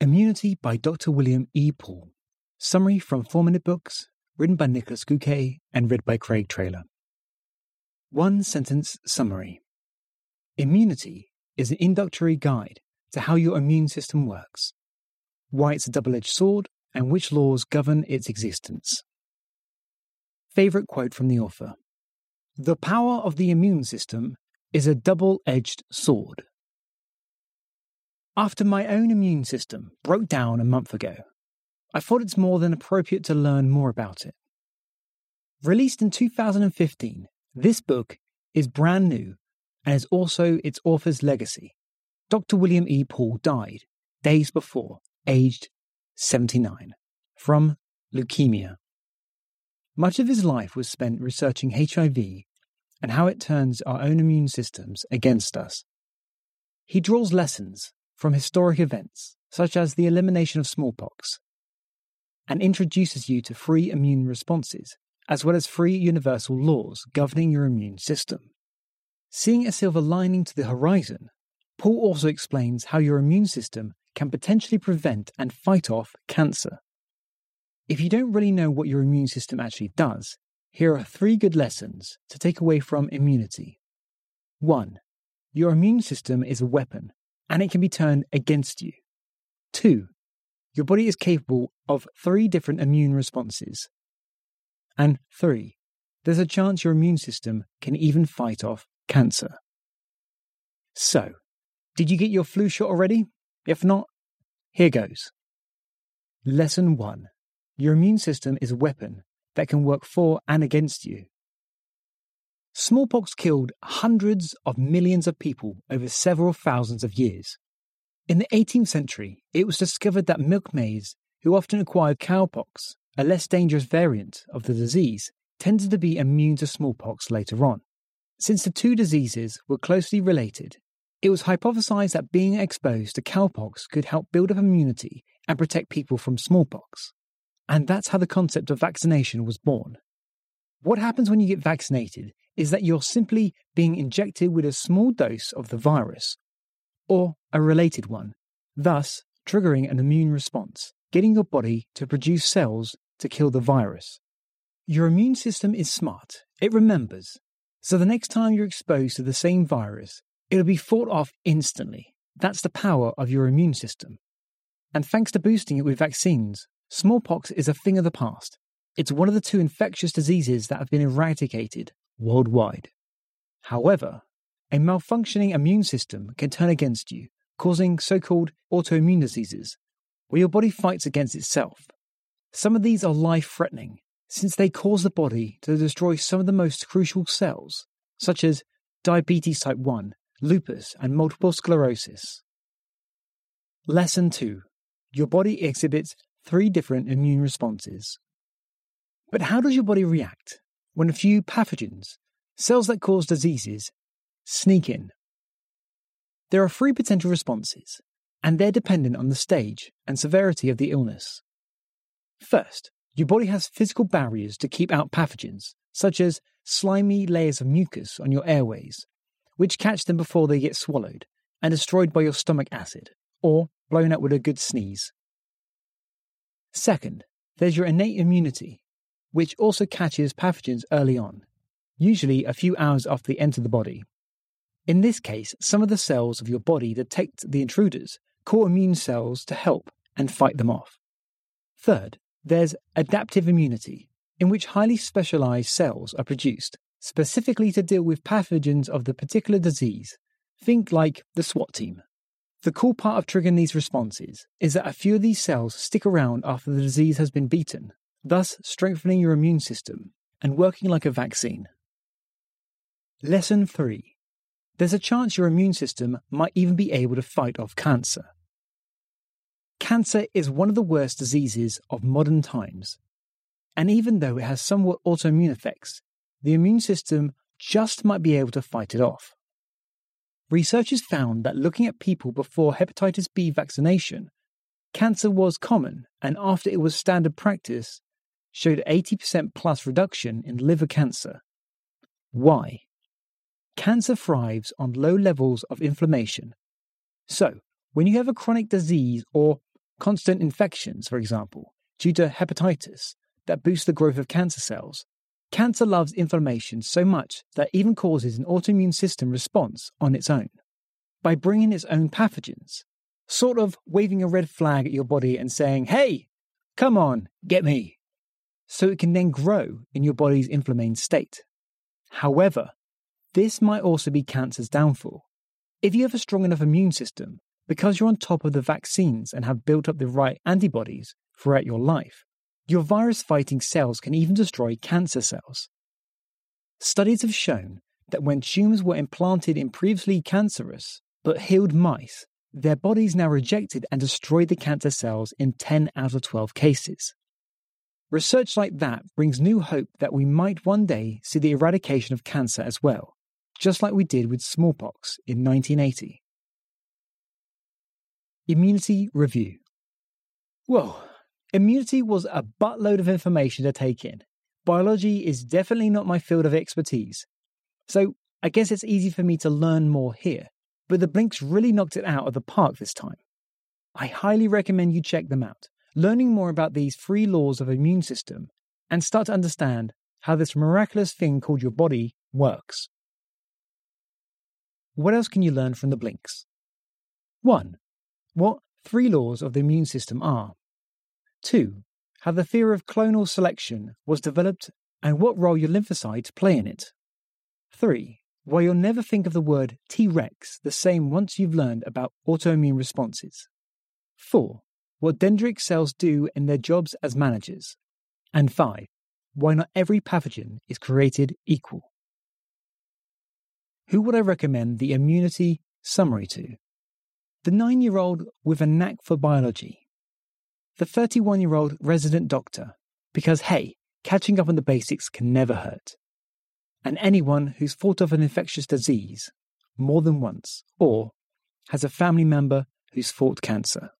Immunity by Dr. William E. Paul. Summary from 4 Minute Books, written by Niklas Göke and read by Craig Trailer. One sentence summary Immunity is an introductory guide to how your immune system works, why it's a double edged sword, and which laws govern its existence. Favorite quote from the author The power of the immune system is a double edged sword. After my own immune system broke down a month ago, I thought it's more than appropriate to learn more about it. Released in 2015, this book is brand new and is also its author's legacy. Dr. William E. Paul died days before, aged 79, from leukemia. Much of his life was spent researching HIV and how it turns our own immune systems against us. He draws lessons from historic events, such as the elimination of smallpox, and introduces you to free immune responses, as well as free universal laws governing your immune system. Seeing a silver lining to the horizon, Paul also explains how your immune system can potentially prevent and fight off cancer. If you don't really know what your immune system actually does, here are three good lessons to take away from immunity. 1. Your immune system is a weapon and it can be turned against you. Two, your body is capable of three different immune responses. And three, there's a chance your immune system can even fight off cancer. So, did you get your flu shot already? If not, here goes. Lesson 1 Your immune system is a weapon that can work for and against you. Smallpox killed hundreds of millions of people over several thousands of years. In the 18th century, it was discovered that milkmaids who often acquired cowpox, a less dangerous variant of the disease, tended to be immune to smallpox later on. Since the two diseases were closely related, it was hypothesized that being exposed to cowpox could help build up immunity and protect people from smallpox. And that's how the concept of vaccination was born. What happens when you get vaccinated is that you're simply being injected with a small dose of the virus, or a related one, thus triggering an immune response, getting your body to produce cells to kill the virus. Your immune system is smart, it remembers, so the next time you're exposed to the same virus, it'll be fought off instantly. That's the power of your immune system. And thanks to boosting it with vaccines, smallpox is a thing of the past. It's one of the two infectious diseases that have been eradicated worldwide. However, a malfunctioning immune system can turn against you, causing so called autoimmune diseases, where your body fights against itself. Some of these are life threatening, since they cause the body to destroy some of the most crucial cells, such as diabetes type 1, lupus, and multiple sclerosis. Lesson 2 Your body exhibits three different immune responses. But how does your body react when a few pathogens, cells that cause diseases, sneak in? There are three potential responses, and they're dependent on the stage and severity of the illness. First, your body has physical barriers to keep out pathogens, such as slimy layers of mucus on your airways, which catch them before they get swallowed and destroyed by your stomach acid, or blown out with a good sneeze. Second, there's your innate immunity, which also catches pathogens early on, usually a few hours after they enter the body. In this case, some of the cells of your body detect the intruders, call immune cells to help and fight them off. Third, there's adaptive immunity, in which highly specialized cells are produced specifically to deal with pathogens of the particular disease. Think like the SWAT team. The cool part of triggering these responses is that a few of these cells stick around after the disease has been beaten, thus strengthening your immune system and working like a vaccine. Lesson 3 There's a chance your immune system might even be able to fight off cancer. Cancer is one of the worst diseases of modern times, and even though it has somewhat autoimmune effects, the immune system just might be able to fight it off. Researchers found that looking at people before hepatitis B vaccination, cancer was common, and after it was standard practice, showed 80% plus reduction in liver cancer. Why? Cancer thrives on low levels of inflammation. So, when you have a chronic disease or constant infections, for example, due to hepatitis, that boosts the growth of cancer cells. Cancer loves inflammation so much that even causes an autoimmune system response on its own. By bringing its own pathogens, sort of waving a red flag at your body and saying, hey, come on, get me. So it can then grow in your body's inflamed state. However, this might also be cancer's downfall. If you have a strong enough immune system, because you're on top of the vaccines and have built up the right antibodies throughout your life, your virus fighting cells can even destroy cancer cells. Studies have shown that when tumors were implanted in previously cancerous but healed mice, their bodies now rejected and destroyed the cancer cells in 10 out of 12 cases. Research like that brings new hope that we might one day see the eradication of cancer as well, just like we did with smallpox in 1980. Immunity Review Whoa, immunity was a buttload of information to take in. Biology is definitely not my field of expertise. So I guess it's easy for me to learn more here, but the Blinks really knocked it out of the park this time. I highly recommend you check them out, learning more about these three laws of immune system and start to understand how this miraculous thing called your body works. What else can you learn from the Blinks? 1. What three laws of the immune system are. 2. How the theory of clonal selection was developed and what role your lymphocytes play in it. 3. Why you'll never think of the word T Rex the same once you've learned about autoimmune responses. 4. What dendritic cells do in their jobs as managers. And 5. Why not every pathogen is created equal. Who would I recommend the immunity summary to? The nine year old with a knack for biology. The 31 year old resident doctor, because hey, catching up on the basics can never hurt. And anyone who's fought off an infectious disease more than once, or has a family member who's fought cancer.